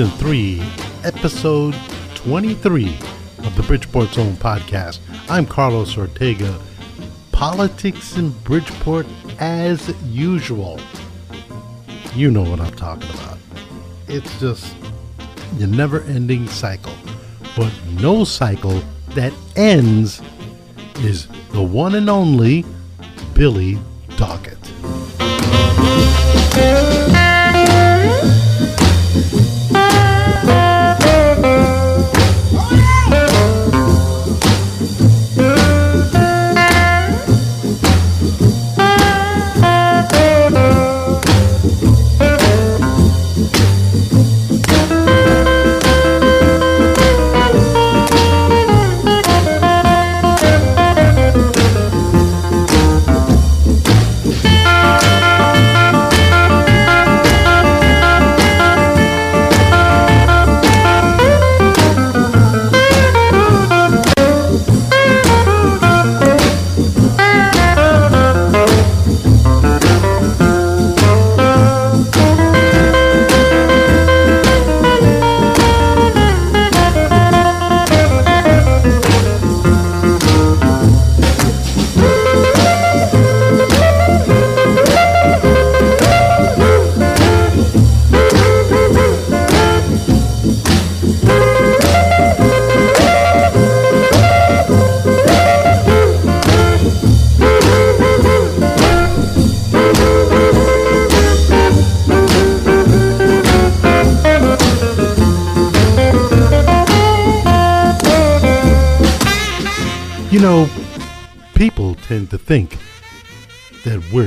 Season 3, Episode 23 of the Bridgeport Zone podcast. I'm Carlos Ortega. Politics in Bridgeport as usual. You know what I'm talking about. It's just the never ending cycle. But no cycle that ends is the one and only Billy Doggett.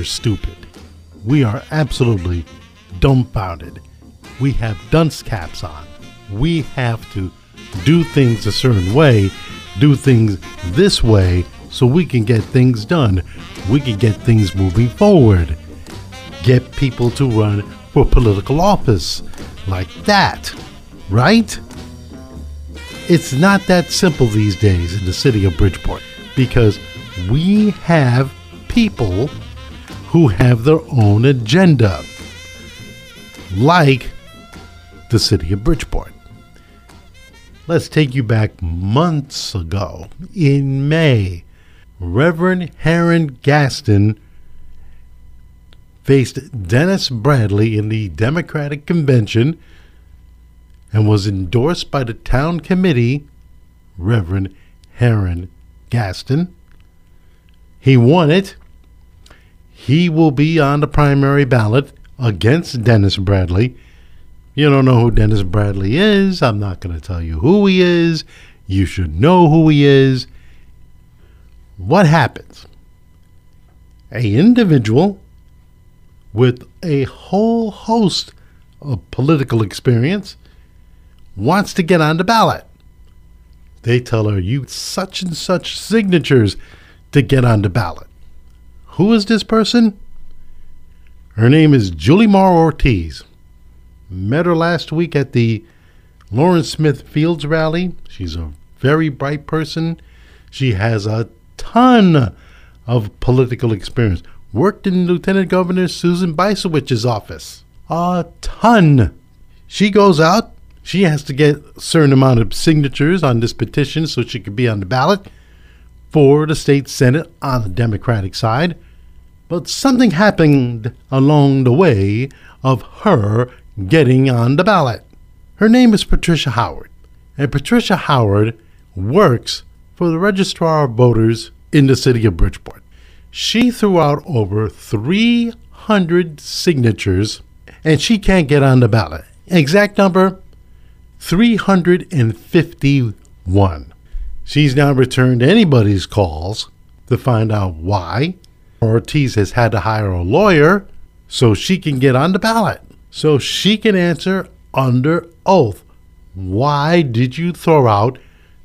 We're stupid. We are absolutely dumbfounded. We have dunce caps on. We have to do things a certain way, do things this way, so we can get things done. We can get things moving forward. Get people to run for political office like that, right? It's not that simple these days in the city of Bridgeport because we have people who have their own agenda, like the city of Bridgeport. Let's take you back months ago in May. Reverend Herron Gaston faced Dennis Bradley in the Democratic Convention and was endorsed by the town committee, Reverend Herron Gaston. He won it. He will be on the primary ballot against Dennis Bradley. You don't know who Dennis Bradley is. I'm not going to tell you who he is. You should know who he is. What happens? A individual with a whole host of political experience wants to get on the ballot. They tell her, you such and such signatures to get on the ballot. Who is this person? Her name is Julie Mar Ortiz. Met her last week at the Lauren Smith Fields rally. She's a very bright person. She has a ton of political experience. Worked in Lieutenant Governor Susan Bysiewicz's office. A ton. She goes out, she has to get a certain amount of signatures on this petition so she could be on the ballot for the state senate on the Democratic side. But something happened along the way of her getting on the ballot. Her name is Patricia Howard, and Patricia Howard works for the Registrar of Voters in the city of Bridgeport. She threw out over 300 signatures, and she can't get on the ballot. Exact number 351. She's now returned anybody's calls to find out why. Ortiz has had to hire a lawyer so she can get on the ballot, so she can answer under oath. Why did you throw out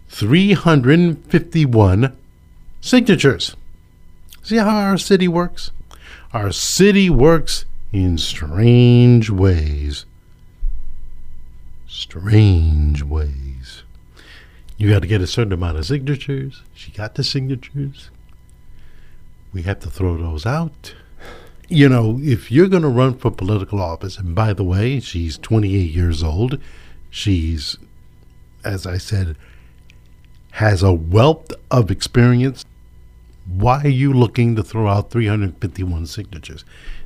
351 signatures? See how our city works? Our city works in strange ways strange ways. You got to get a certain amount of signatures. She got the signatures. We have to throw those out. you know, if you're going to run for political office, and by the way, she's 28 years old, she's, as I said, has a wealth of experience. Why are you looking to throw out 351 signatures?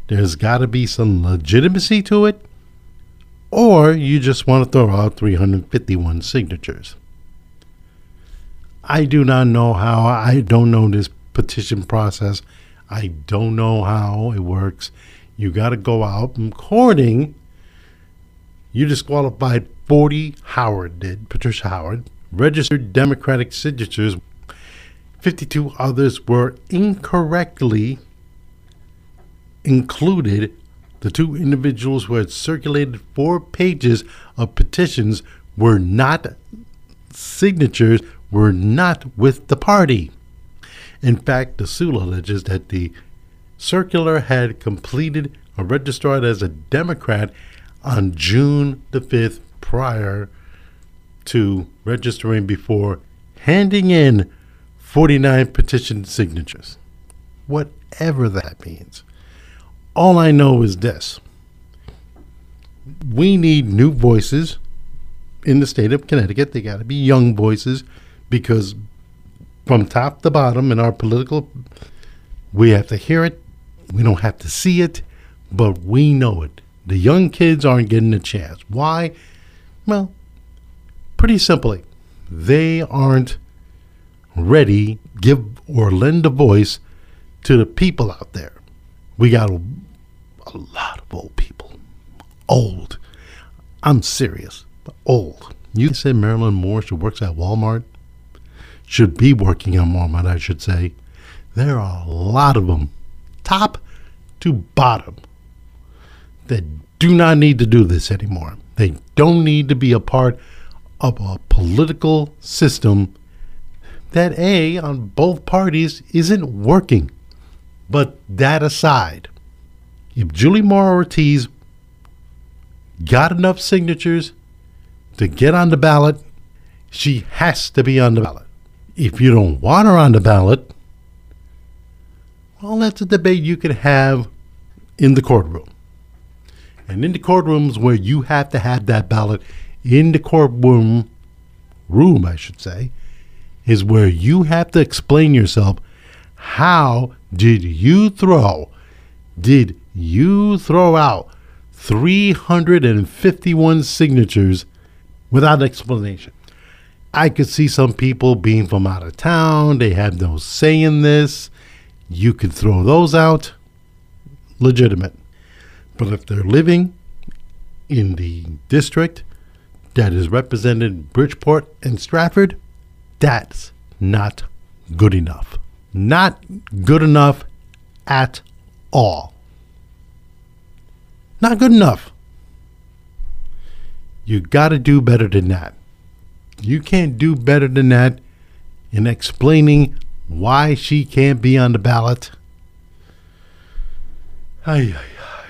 There's got to be some legitimacy to it, or you just want to throw out 351 signatures. I do not know how, I don't know this petition process. I don't know how it works. You got to go out, according, you disqualified 40, Howard did, Patricia Howard, registered Democratic signatures. 52 others were incorrectly included. The two individuals who had circulated four pages of petitions were not signatures, were not with the party. In fact, the suit alleges that the circular had completed or registered as a Democrat on June the 5th prior to registering before handing in 49 petition signatures. Whatever that means. All I know is this we need new voices in the state of Connecticut. They got to be young voices because from top to bottom in our political, we have to hear it. We don't have to see it, but we know it. The young kids aren't getting a chance. Why? Well, pretty simply, they aren't ready give or lend a voice to the people out there. We got a, a lot of old people. Old. I'm serious. Old. You said Marilyn Moore, she works at Walmart should be working on Walmart, I should say. There are a lot of them, top to bottom, that do not need to do this anymore. They don't need to be a part of a political system that, A, on both parties isn't working. But that aside, if Julie Moore Ortiz got enough signatures to get on the ballot, she has to be on the ballot. If you don't want her on the ballot, well, that's a debate you could have in the courtroom. And in the courtrooms where you have to have that ballot, in the courtroom, room, I should say, is where you have to explain yourself. How did you throw? Did you throw out 351 signatures without explanation? I could see some people being from out of town. They have no say in this. You could throw those out. Legitimate. But if they're living in the district that is represented Bridgeport and Stratford, that's not good enough. Not good enough at all. Not good enough. You got to do better than that. You can't do better than that in explaining why she can't be on the ballot. Ay, ay, ay.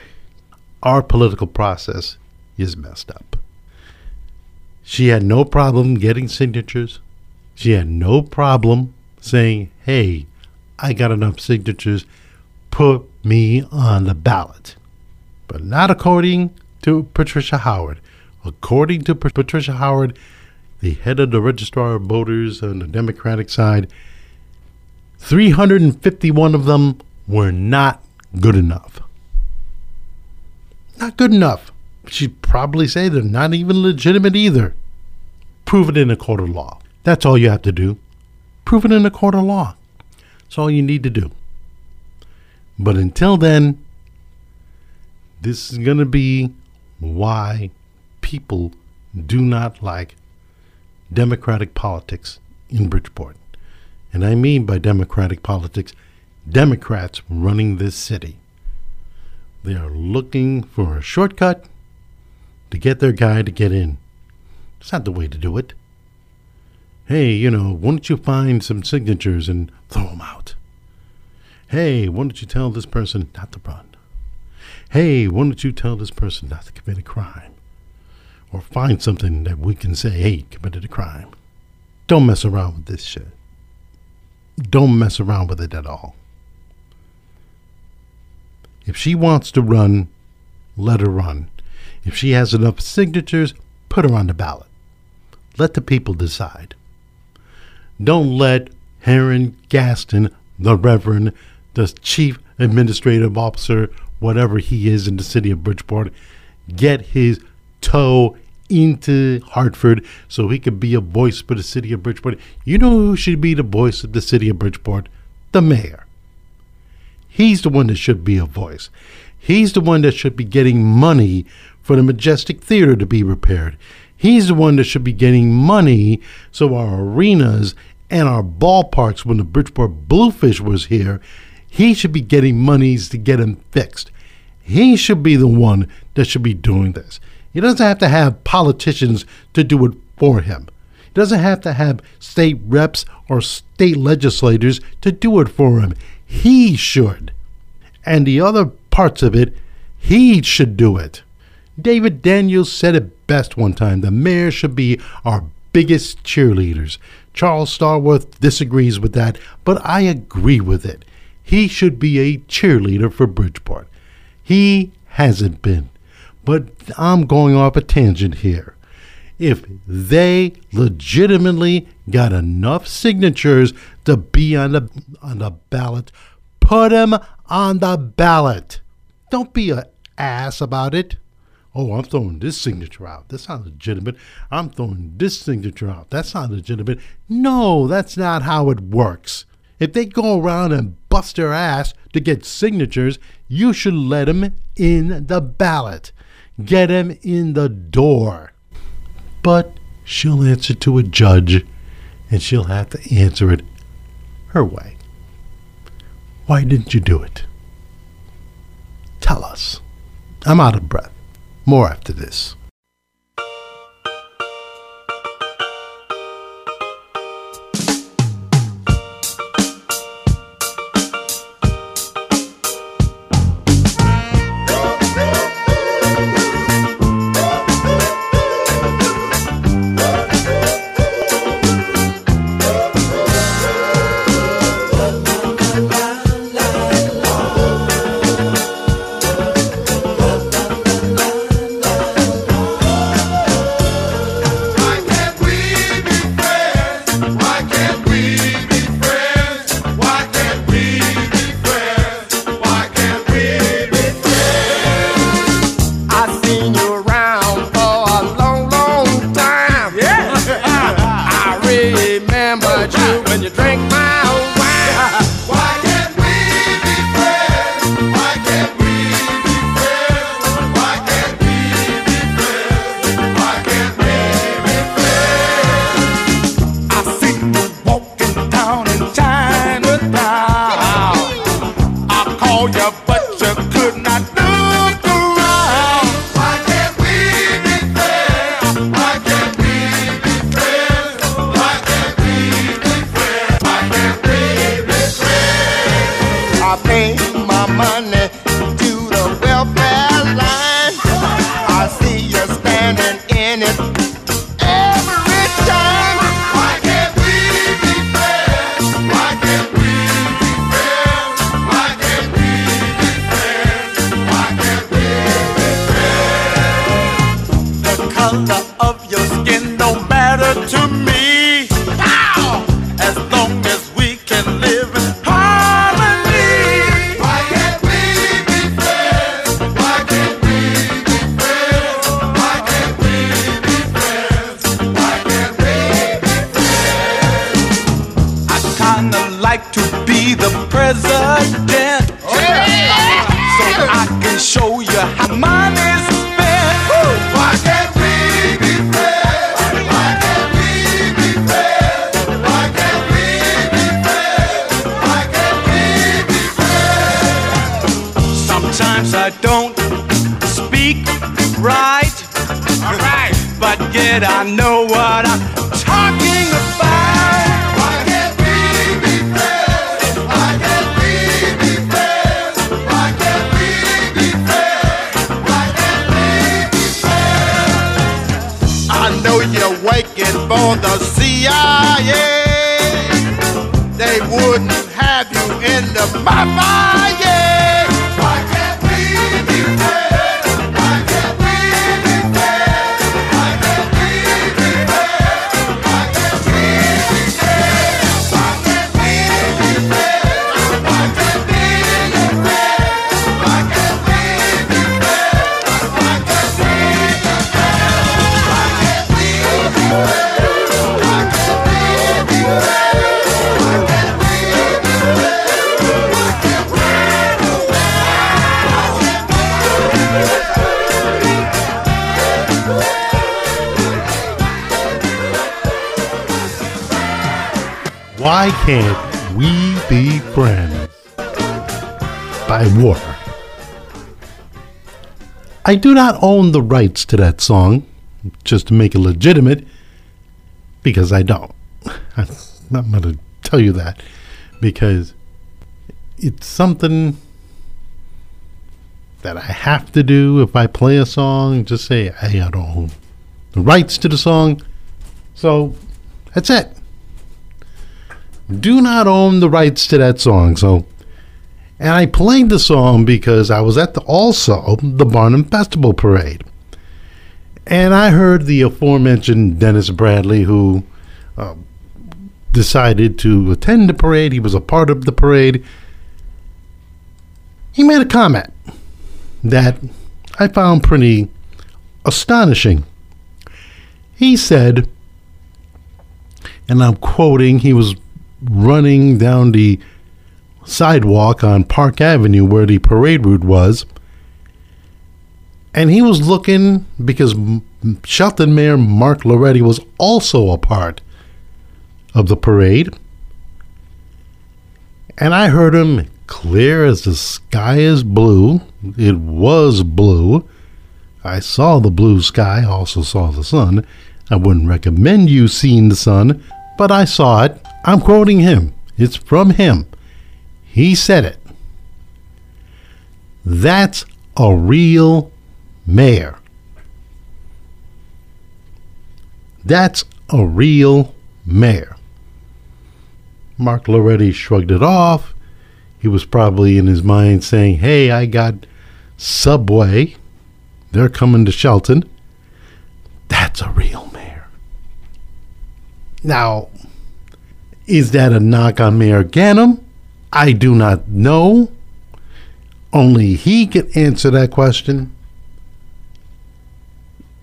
Our political process is messed up. She had no problem getting signatures. She had no problem saying, hey, I got enough signatures. Put me on the ballot. But not according to Patricia Howard. According to Patricia Howard, the head of the registrar of voters on the Democratic side, 351 of them were not good enough. Not good enough. She'd probably say they're not even legitimate either. Prove it in a court of law. That's all you have to do. Prove it in a court of law. That's all you need to do. But until then, this is going to be why people do not like democratic politics in Bridgeport. And I mean by democratic politics, Democrats running this city. They are looking for a shortcut to get their guy to get in. It's not the way to do it. Hey, you know, why don't you find some signatures and throw them out? Hey, why don't you tell this person not to run? Hey, why don't you tell this person not to commit a crime? Or find something that we can say, hey, committed a crime. Don't mess around with this shit. Don't mess around with it at all. If she wants to run, let her run. If she has enough signatures, put her on the ballot. Let the people decide. Don't let Herron Gaston, the Reverend, the Chief Administrative Officer, whatever he is in the city of Bridgeport, get his toe into Hartford so he could be a voice for the city of Bridgeport. You know who should be the voice of the city of Bridgeport? The mayor. He's the one that should be a voice. He's the one that should be getting money for the Majestic Theater to be repaired. He's the one that should be getting money so our arenas and our ballparks, when the Bridgeport Bluefish was here, he should be getting monies to get them fixed. He should be the one that should be doing this. He doesn't have to have politicians to do it for him. He doesn't have to have state reps or state legislators to do it for him. He should. And the other parts of it, he should do it. David Daniels said it best one time the mayor should be our biggest cheerleaders. Charles Starworth disagrees with that, but I agree with it. He should be a cheerleader for Bridgeport. He hasn't been. But I'm going off a tangent here. If they legitimately got enough signatures to be on the on the ballot, put them on the ballot. Don't be an ass about it. Oh, I'm throwing this signature out. That's not legitimate. I'm throwing this signature out. That's not legitimate. No, that's not how it works. If they go around and bust their ass to get signatures, you should let them in the ballot. Get them in the door. But she'll answer to a judge, and she'll have to answer it her way. Why didn't you do it? Tell us. I'm out of breath. More after this. The Why Can't We Be Friends? by Water. I do not own the rights to that song, just to make it legitimate, because I don't. I'm not going to tell you that, because it's something that I have to do if I play a song. Just say, hey, I don't own the rights to the song. So that's it. Do not own the rights to that song. So, and I played the song because I was at the also the Barnum Festival Parade, and I heard the aforementioned Dennis Bradley who uh, decided to attend the parade. He was a part of the parade. He made a comment that I found pretty astonishing. He said, and I'm quoting, he was running down the sidewalk on Park Avenue where the parade route was. And he was looking because Shelton Mayor Mark Lauretti was also a part of the parade. And I heard him clear as the sky is blue. It was blue. I saw the blue sky, also saw the sun. I wouldn't recommend you seeing the sun, but I saw it. I'm quoting him. It's from him. He said it. That's a real mayor. That's a real mayor. Mark Lauretti shrugged it off. He was probably in his mind saying, Hey, I got Subway. They're coming to Shelton. That's a real mayor. Now, is that a knock on Mayor Ganim? I do not know. Only he can answer that question.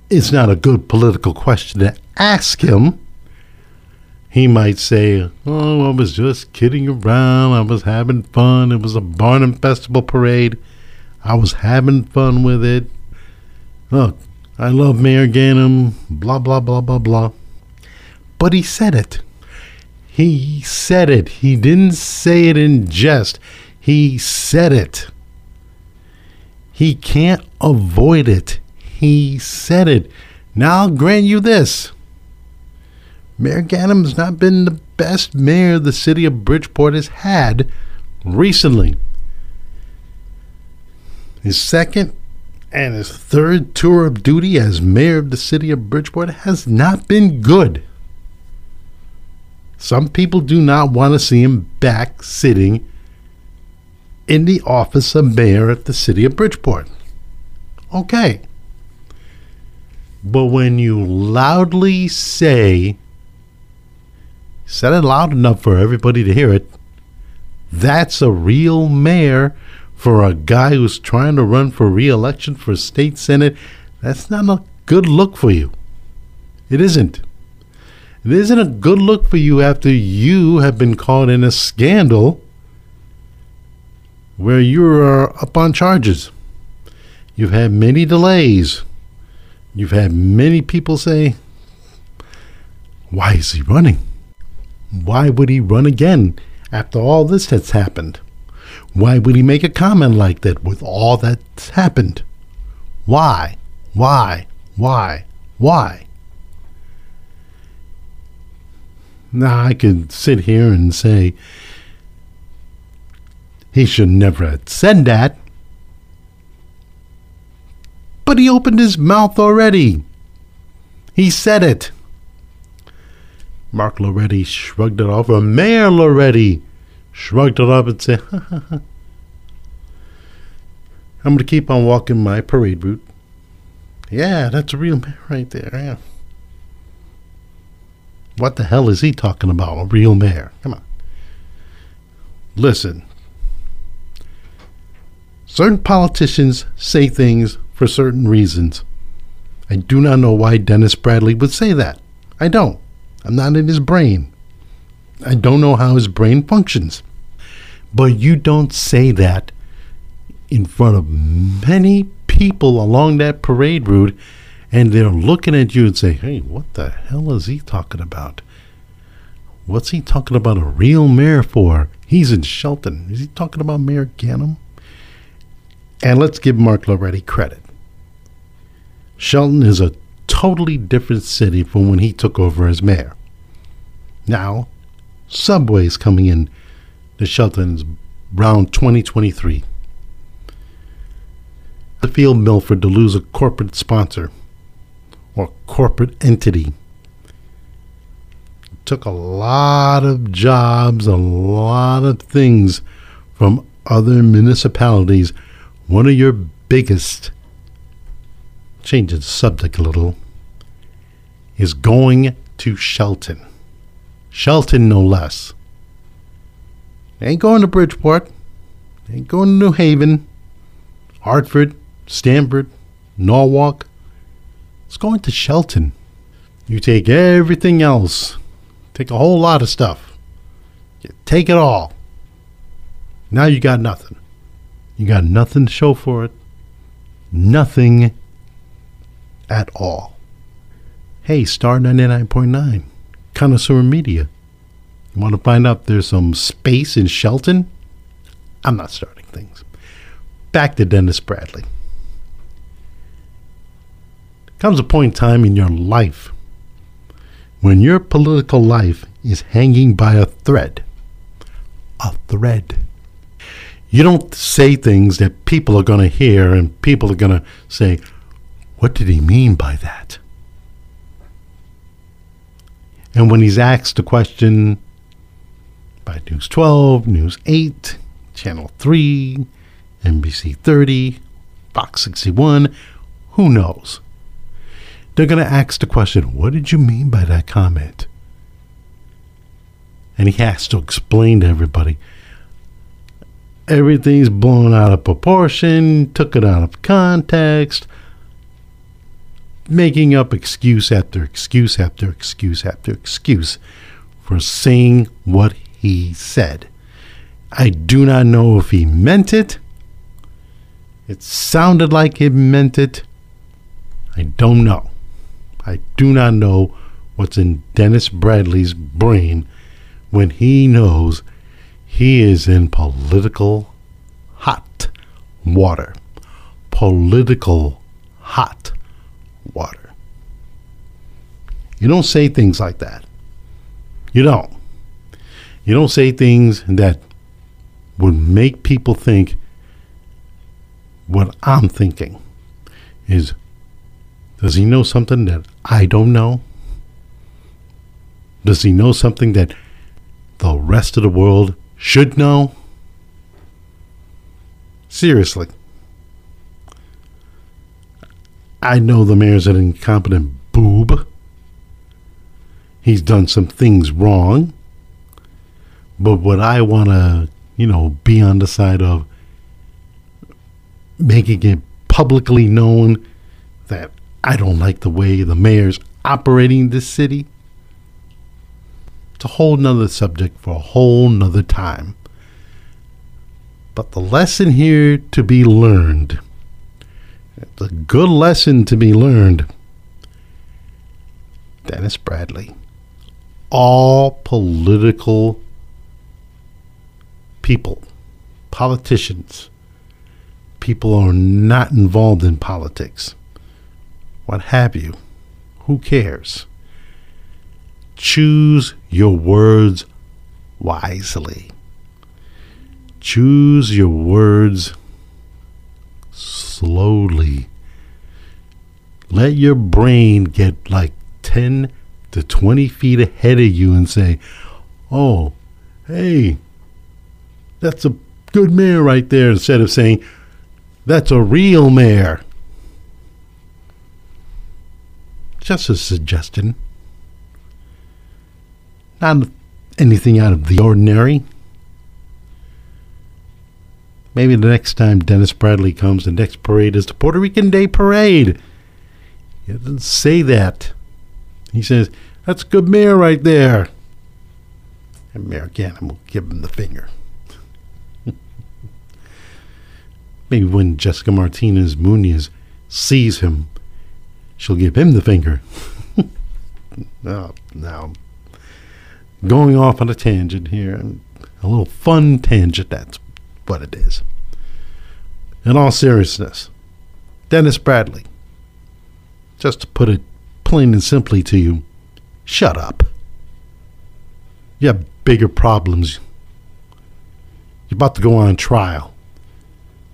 It's not a good political question to ask him. He might say, Oh, I was just kidding around. I was having fun. It was a Barnum Festival parade. I was having fun with it. Look, I love Mayor Ganim, blah, blah, blah, blah, blah. But he said it. He said it. He didn't say it in jest. He said it. He can't avoid it. He said it. Now I'll grant you this. Mayor Ganim's not been the best mayor the city of Bridgeport has had recently. His second and his third tour of duty as mayor of the city of Bridgeport has not been good. Some people do not want to see him back sitting in the office of mayor at the city of Bridgeport. Okay. But when you loudly say, said it loud enough for everybody to hear it, that's a real mayor for a guy who's trying to run for re-election for state senate. That's not a good look for you. It isn't. It isn't a good look for you after you have been caught in a scandal where you are up on charges. You've had many delays. You've had many people say, Why is he running? Why would he run again after all this that's happened? Why would he make a comment like that with all that's happened? Why? Why? Why? Why? Now, I could sit here and say he should never have said that. But he opened his mouth already. He said it. Mark Lauretti shrugged it off, or Mayor Lauretti shrugged it off and said. I'm going to keep on walking my parade route. Yeah, that's a real man right there. Yeah. What the hell is he talking about? A real mayor? Come on. Listen. Certain politicians say things for certain reasons. I do not know why Dennis Bradley would say that. I don't. I'm not in his brain. I don't know how his brain functions. But you don't say that in front of many people along that parade route and they're looking at you and say, hey, what the hell is he talking about? What's he talking about a real mayor for? He's in Shelton. Is he talking about Mayor Ganim? And let's give Mark Lauretti credit. Shelton is a totally different city from when he took over as mayor. Now, subways coming in to Shelton's around 2023. The field Milford to lose a corporate sponsor or corporate entity took a lot of jobs, a lot of things from other municipalities. One of your biggest, change the subject a little, is going to Shelton. Shelton, no less. Ain't going to Bridgeport. Ain't going to New Haven, Hartford, Stamford, Norwalk. It's going to Shelton. You take everything else, take a whole lot of stuff, you take it all. Now you got nothing. You got nothing to show for it. Nothing at all. Hey, Star 99.9, Connoisseur Media. You want to find out there's some space in Shelton? I'm not starting things. Back to Dennis Bradley. Comes a point in time in your life when your political life is hanging by a thread. A thread. You don't say things that people are going to hear and people are going to say, What did he mean by that? And when he's asked a question by News 12, News 8, Channel 3, NBC 30, Fox 61, who knows? They're going to ask the question, What did you mean by that comment? And he has to explain to everybody. Everything's blown out of proportion, took it out of context, making up excuse after excuse after excuse after excuse for saying what he said. I do not know if he meant it. It sounded like he meant it. I don't know. I do not know what's in Dennis Bradley's brain when he knows he is in political hot water. Political hot water. You don't say things like that. You don't. You don't say things that would make people think what I'm thinking is does he know something that I don't know? Does he know something that the rest of the world should know? Seriously. I know the mayor's an incompetent boob. He's done some things wrong. But what I want to, you know, be on the side of making it publicly known I don't like the way the mayor's operating this city. It's a whole nother subject for a whole nother time. But the lesson here to be learned, a good lesson to be learned. Dennis Bradley. All political people, politicians, people are not involved in politics what have you. Who cares? Choose your words wisely. Choose your words slowly. Let your brain get like 10 to 20 feet ahead of you and say, oh, hey, that's a good mayor right there, instead of saying, that's a real mayor. Just a suggestion. Not anything out of the ordinary. Maybe the next time Dennis Bradley comes, the next parade is the Puerto Rican Day Parade. He doesn't say that. He says, That's a good mayor right there. And Mayor Ganim will give him the finger. Maybe when Jessica Martinez Munoz sees him, she'll give him the finger. no, no. going off on a tangent here. A little fun tangent, that's what it is. In all seriousness, Dennis Bradley, just to put it plain and simply to you, shut up. You have bigger problems. You're about to go on trial,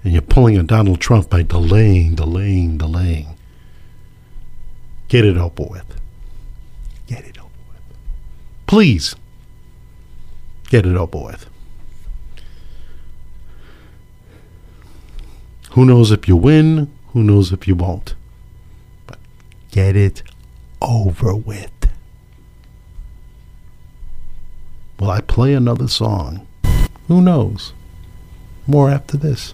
and you're pulling a Donald Trump by delaying, delaying, delaying. Get it over with. Get it over with. Please, get it over with. Who knows if you win? Who knows if you won't? But get it over with. Will I play another song? Who knows? More after this.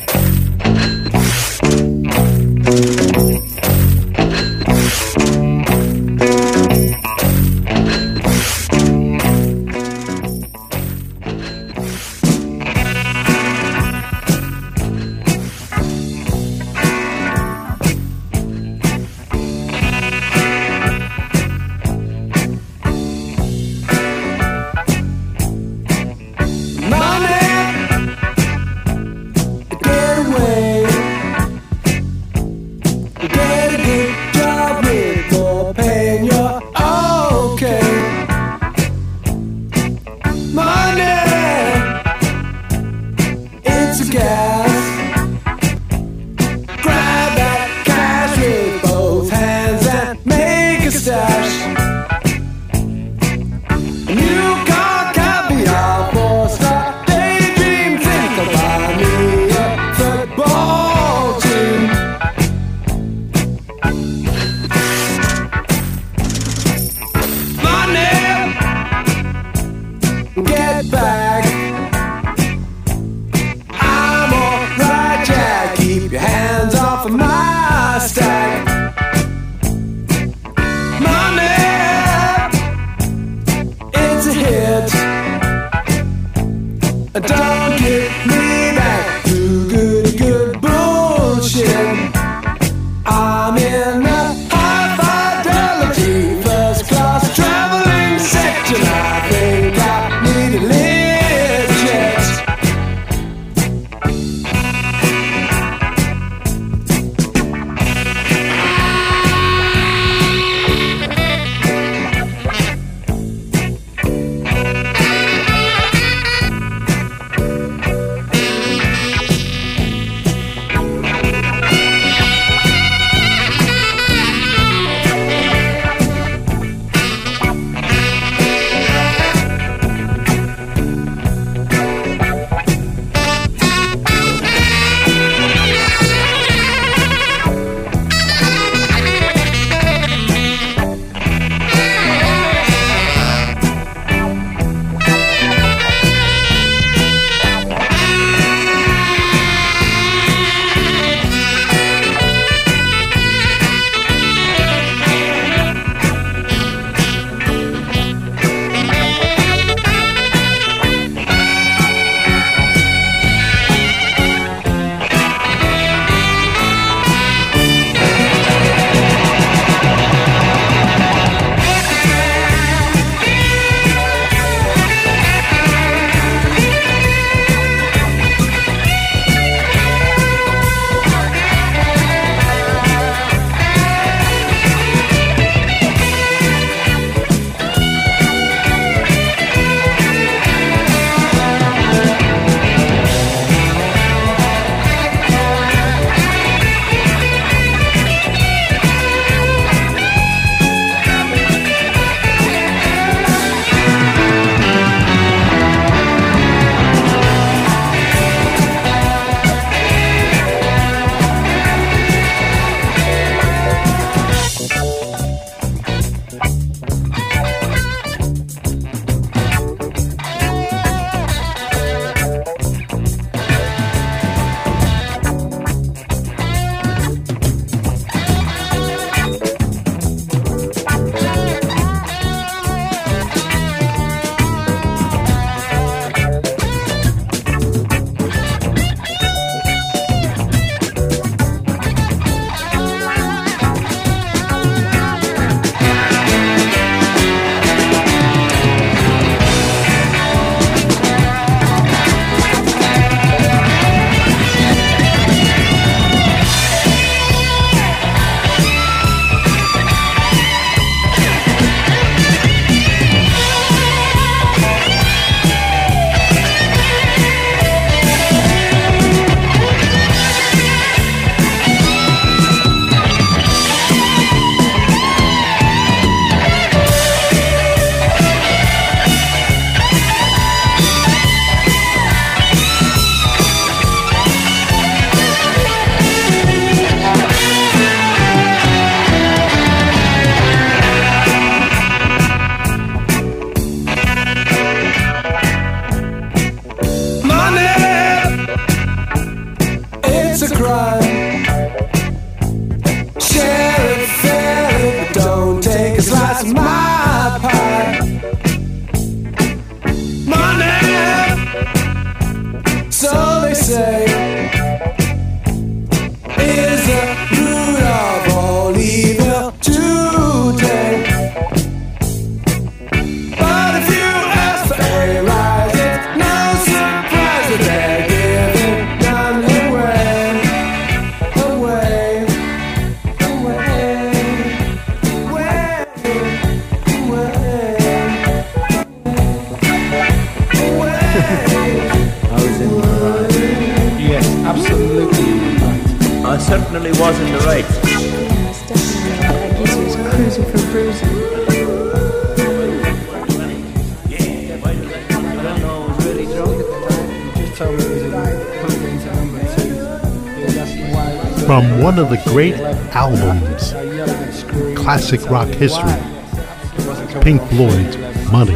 classic rock history, Pink. Floyd's Money.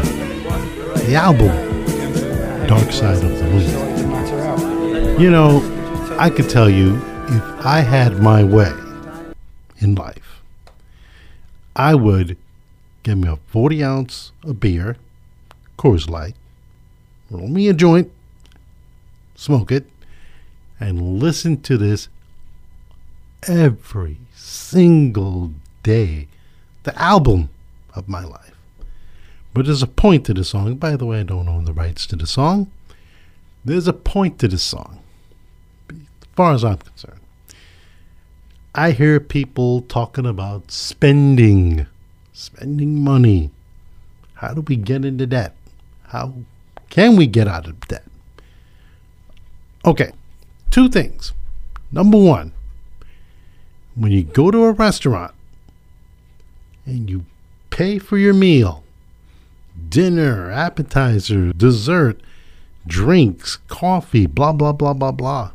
The album, Dark Side of the Moon. You know, I could tell you if I had my way in life, I would give me a 40 ounce of beer, Coors Light, roll me a joint, smoke it, and listen to this every single day. The album of my life. But there's a point to the song. By the way, I don't own the rights to the song. There's a point to the song as far as I'm concerned. I hear people talking about spending, spending money. How do we get into debt? How can we get out of debt? Okay, two things. Number one, when you go to a restaurant and you pay for your meal, dinner, appetizer, dessert, drinks, coffee, blah, blah, blah, blah, blah.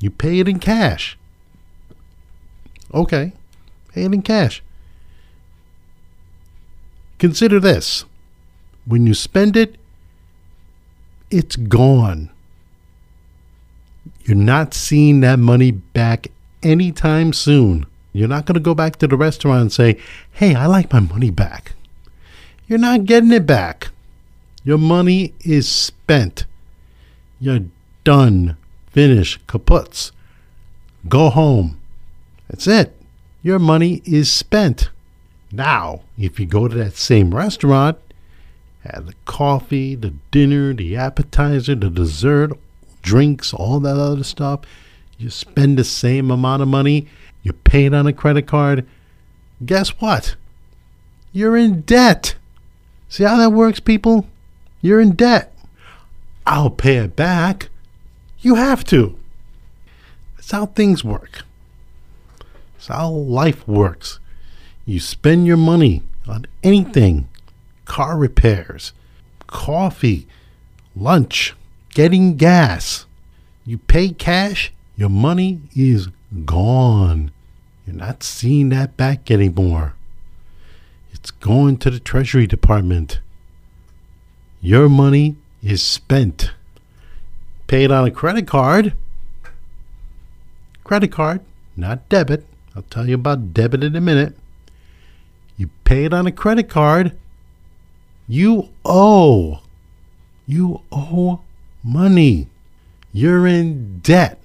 You pay it in cash. Okay, pay it in cash. Consider this when you spend it, it's gone. You're not seeing that money back anytime soon. You're not going to go back to the restaurant and say, hey, I like my money back. You're not getting it back. Your money is spent. You're done. Finish. Kaputs. Go home. That's it. Your money is spent. Now, if you go to that same restaurant, have the coffee, the dinner, the appetizer, the dessert, drinks, all that other stuff, you spend the same amount of money, you pay it on a credit card, guess what? You're in debt. See how that works, people? You're in debt. I'll pay it back. You have to. That's how things work. That's how life works. You spend your money on anything car repairs, coffee, lunch, getting gas. You pay cash, your money is gone. You're not seeing that back anymore. It's going to the Treasury Department. Your money is spent. Paid on a credit card. Credit card, not debit. I'll tell you about debit in a minute. You pay it on a credit card. You owe. You owe money. You're in debt.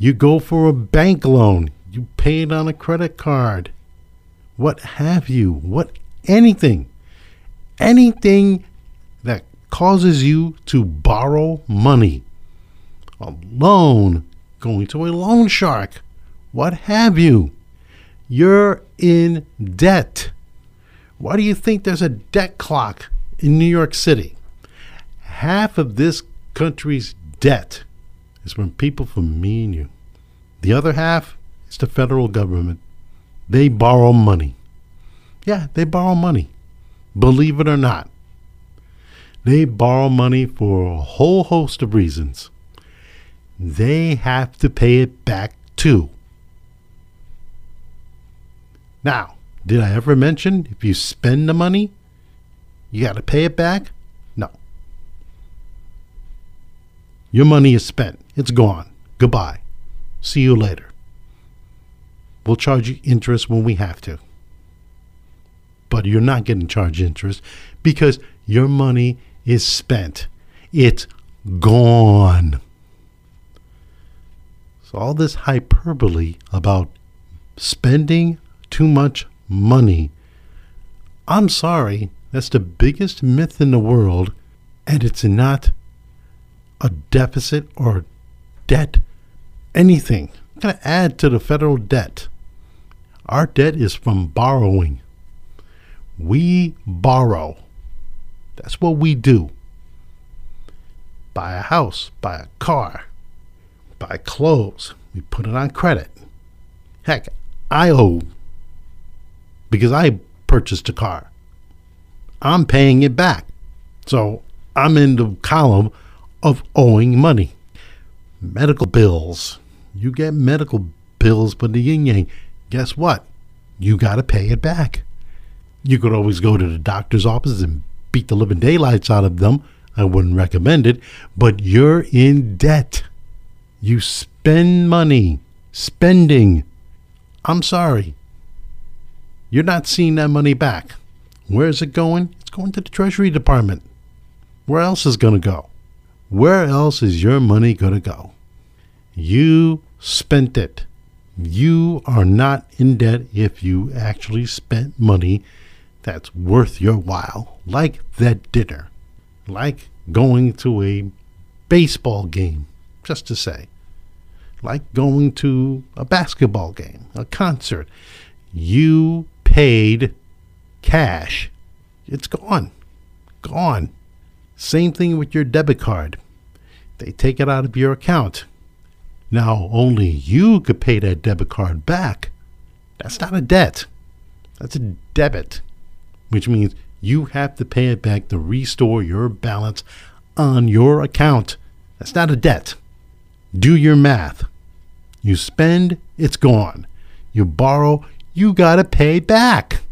You go for a bank loan. You pay it on a credit card. What have you? What anything. Anything that causes you to borrow money. A loan, going to a loan shark, what have you. You're in debt. Why do you think there's a debt clock in New York City? Half of this country's debt is from people from me and you. The other half is the federal government. They borrow money. Yeah, they borrow money. Believe it or not. They borrow money for a whole host of reasons. They have to pay it back too. Now, did I ever mention if you spend the money, you got to pay it back? No. Your money is spent, it's gone. Goodbye. See you later. We'll charge you interest when we have to. But you're not getting charged interest because your money is spent. It's gone. So, all this hyperbole about spending too much money, I'm sorry, that's the biggest myth in the world, and it's not a deficit or debt, anything. I'm going to add to the federal debt. Our debt is from borrowing. We borrow. That's what we do. Buy a house, buy a car, buy clothes. We put it on credit. Heck, I owe because I purchased a car. I'm paying it back. So I'm in the column of owing money. Medical bills. You get medical bills, but the yin yang, guess what? You got to pay it back. You could always go to the doctor's office and beat the living daylights out of them. I wouldn't recommend it, but you're in debt. You spend money. Spending. I'm sorry. You're not seeing that money back. Where is it going? It's going to the Treasury Department. Where else is going to go? Where else is your money going to go? You spent it. You are not in debt if you actually spent money that's worth your while, like that dinner, like going to a baseball game, just to say, like going to a basketball game, a concert. You paid cash. It's gone. Gone. Same thing with your debit card. They take it out of your account. Now, only you could pay that debit card back. That's not a debt. That's a debit, which means you have to pay it back to restore your balance on your account. That's not a debt. Do your math. You spend, it's gone. You borrow, you got to pay back.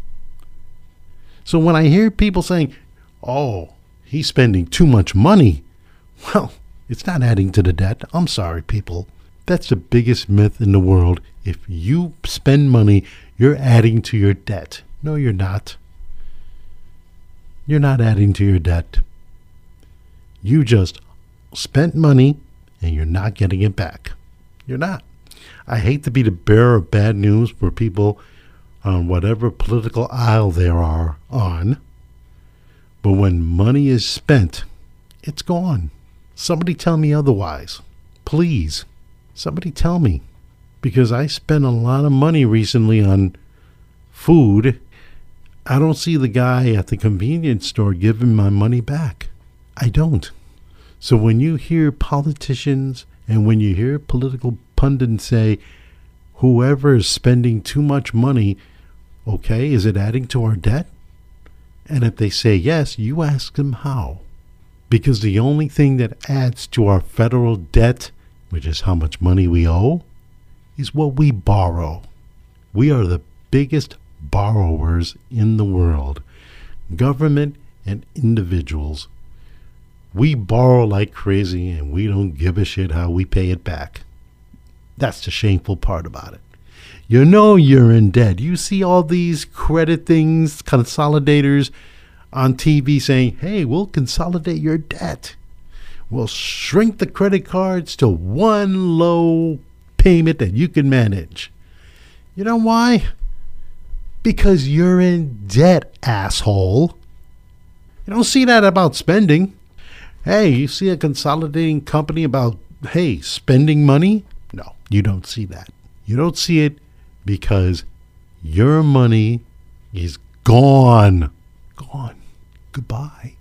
So when I hear people saying, oh, he's spending too much money, well, it's not adding to the debt. I'm sorry, people. That's the biggest myth in the world. If you spend money, you're adding to your debt. No, you're not. You're not adding to your debt. You just spent money and you're not getting it back. You're not. I hate to be the bearer of bad news for people on whatever political aisle they are on, but when money is spent, it's gone. Somebody tell me otherwise. Please. Somebody tell me. Because I spent a lot of money recently on food. I don't see the guy at the convenience store giving my money back. I don't. So when you hear politicians and when you hear political pundits say, whoever is spending too much money, okay, is it adding to our debt? And if they say yes, you ask them how. Because the only thing that adds to our federal debt, which is how much money we owe, is what we borrow. We are the biggest borrowers in the world, government and individuals. We borrow like crazy and we don't give a shit how we pay it back. That's the shameful part about it. You know you're in debt. You see all these credit things, consolidators on TV saying, hey, we'll consolidate your debt. We'll shrink the credit cards to one low payment that you can manage. You know why? Because you're in debt, asshole. You don't see that about spending. Hey, you see a consolidating company about, hey, spending money? No, you don't see that. You don't see it because your money is gone. Gone. Goodbye.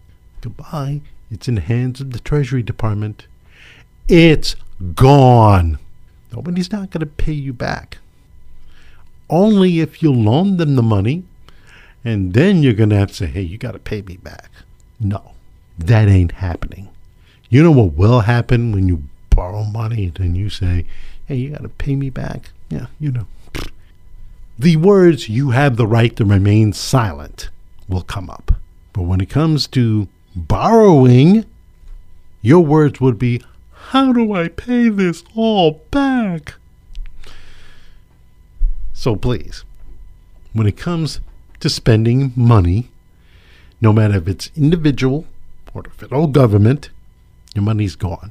Goodbye. It's in the hands of the Treasury Department. It's gone. Nobody's not going to pay you back. Only if you loan them the money, and then you're going to have to say, hey, you got to pay me back. No, that ain't happening. You know what will happen when you borrow money and you say, hey, you got to pay me back? Yeah, you know. The words, you have the right to remain silent, will come up. But when it comes to borrowing, your words would be, How do I pay this all back? So please, when it comes to spending money, no matter if it's individual or the federal government, your money's gone.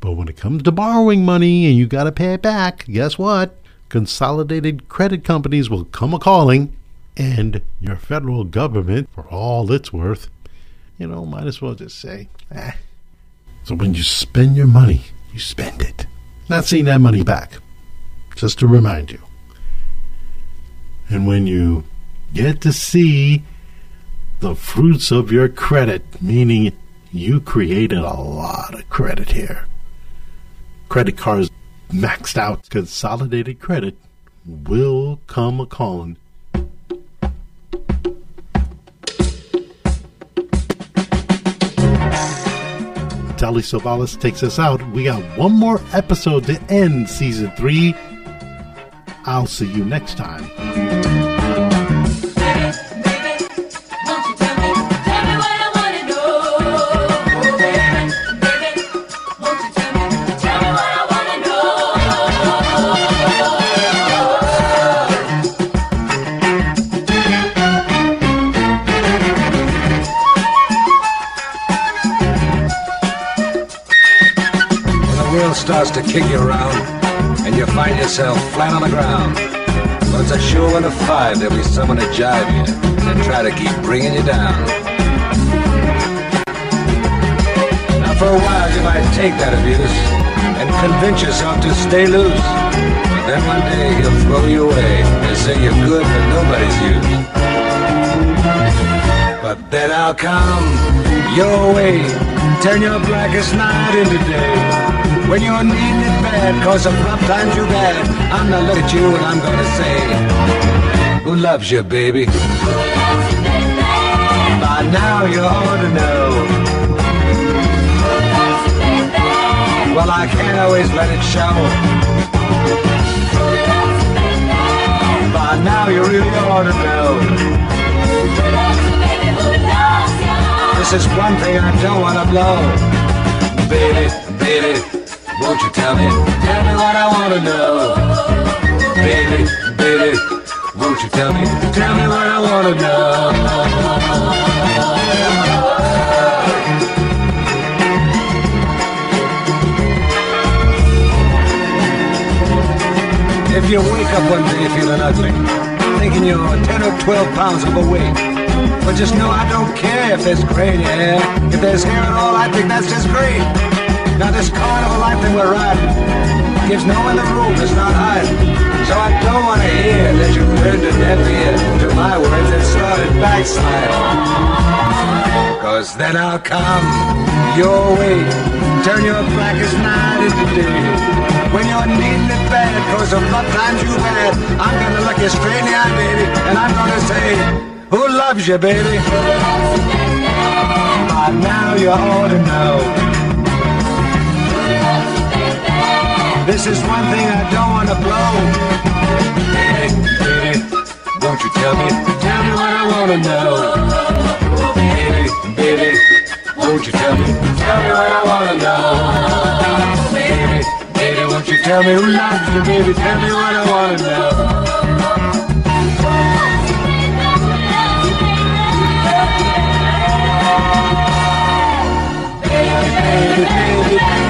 But when it comes to borrowing money and you got to pay it back, guess what? Consolidated credit companies will come a calling, and your federal government, for all it's worth, you know, might as well just say, eh. So when you spend your money, you spend it. Not seeing that money back. Just to remind you. And when you get to see the fruits of your credit, meaning you created a lot of credit here. Credit cards maxed out, consolidated credit will come a calling. Savalas takes us out. We got one more episode to end season three. I'll see you next time. Starts to kick you around and you find yourself flat on the ground, well, it's a sure one of five there'll be someone to jive you and try to keep bringing you down. Now, for a while, you might take that abuse and convince yourself to stay loose. But then one day he'll throw you away and say you're good for nobody's use. But then I'll come your way, turn your blackest night into day. When you're it bad, cause of rough times you've had, I'm gonna look at you and I'm gonna say, Who loves you, baby? By now you ought to know. Well, I can't always let it show. By now you really ought to know. This is one thing I don't want to blow. Baby, baby, won't you tell me? Tell me what I want to know. Baby, baby, won't you tell me? Tell me what I want to know. If you wake up one day feeling ugly, thinking you're 10 or 12 pounds overweight, but just know I don't care if there's gray hair. If there's hair at all, I think that's just great. Now this carnival life that we're riding gives no one the room, it's not hiding. So I don't want to hear that you turned a deaf ear to my words and started backsliding. Cause then I'll come your way, turn your blackest night into day. When you're needing it bad, cause of rough times you've had, I'm gonna look you straight in the eye, baby, and I'm gonna say, Who loves you, baby? By now you ought to know. This is one thing I don't wanna blow. Baby, baby, won't you tell me? Tell me what I wanna know. Baby, baby, won't you tell me? Tell me what I wanna know. Baby, baby, won't you tell me who loves you, baby? Tell me what I wanna know. Baby, baby, baby,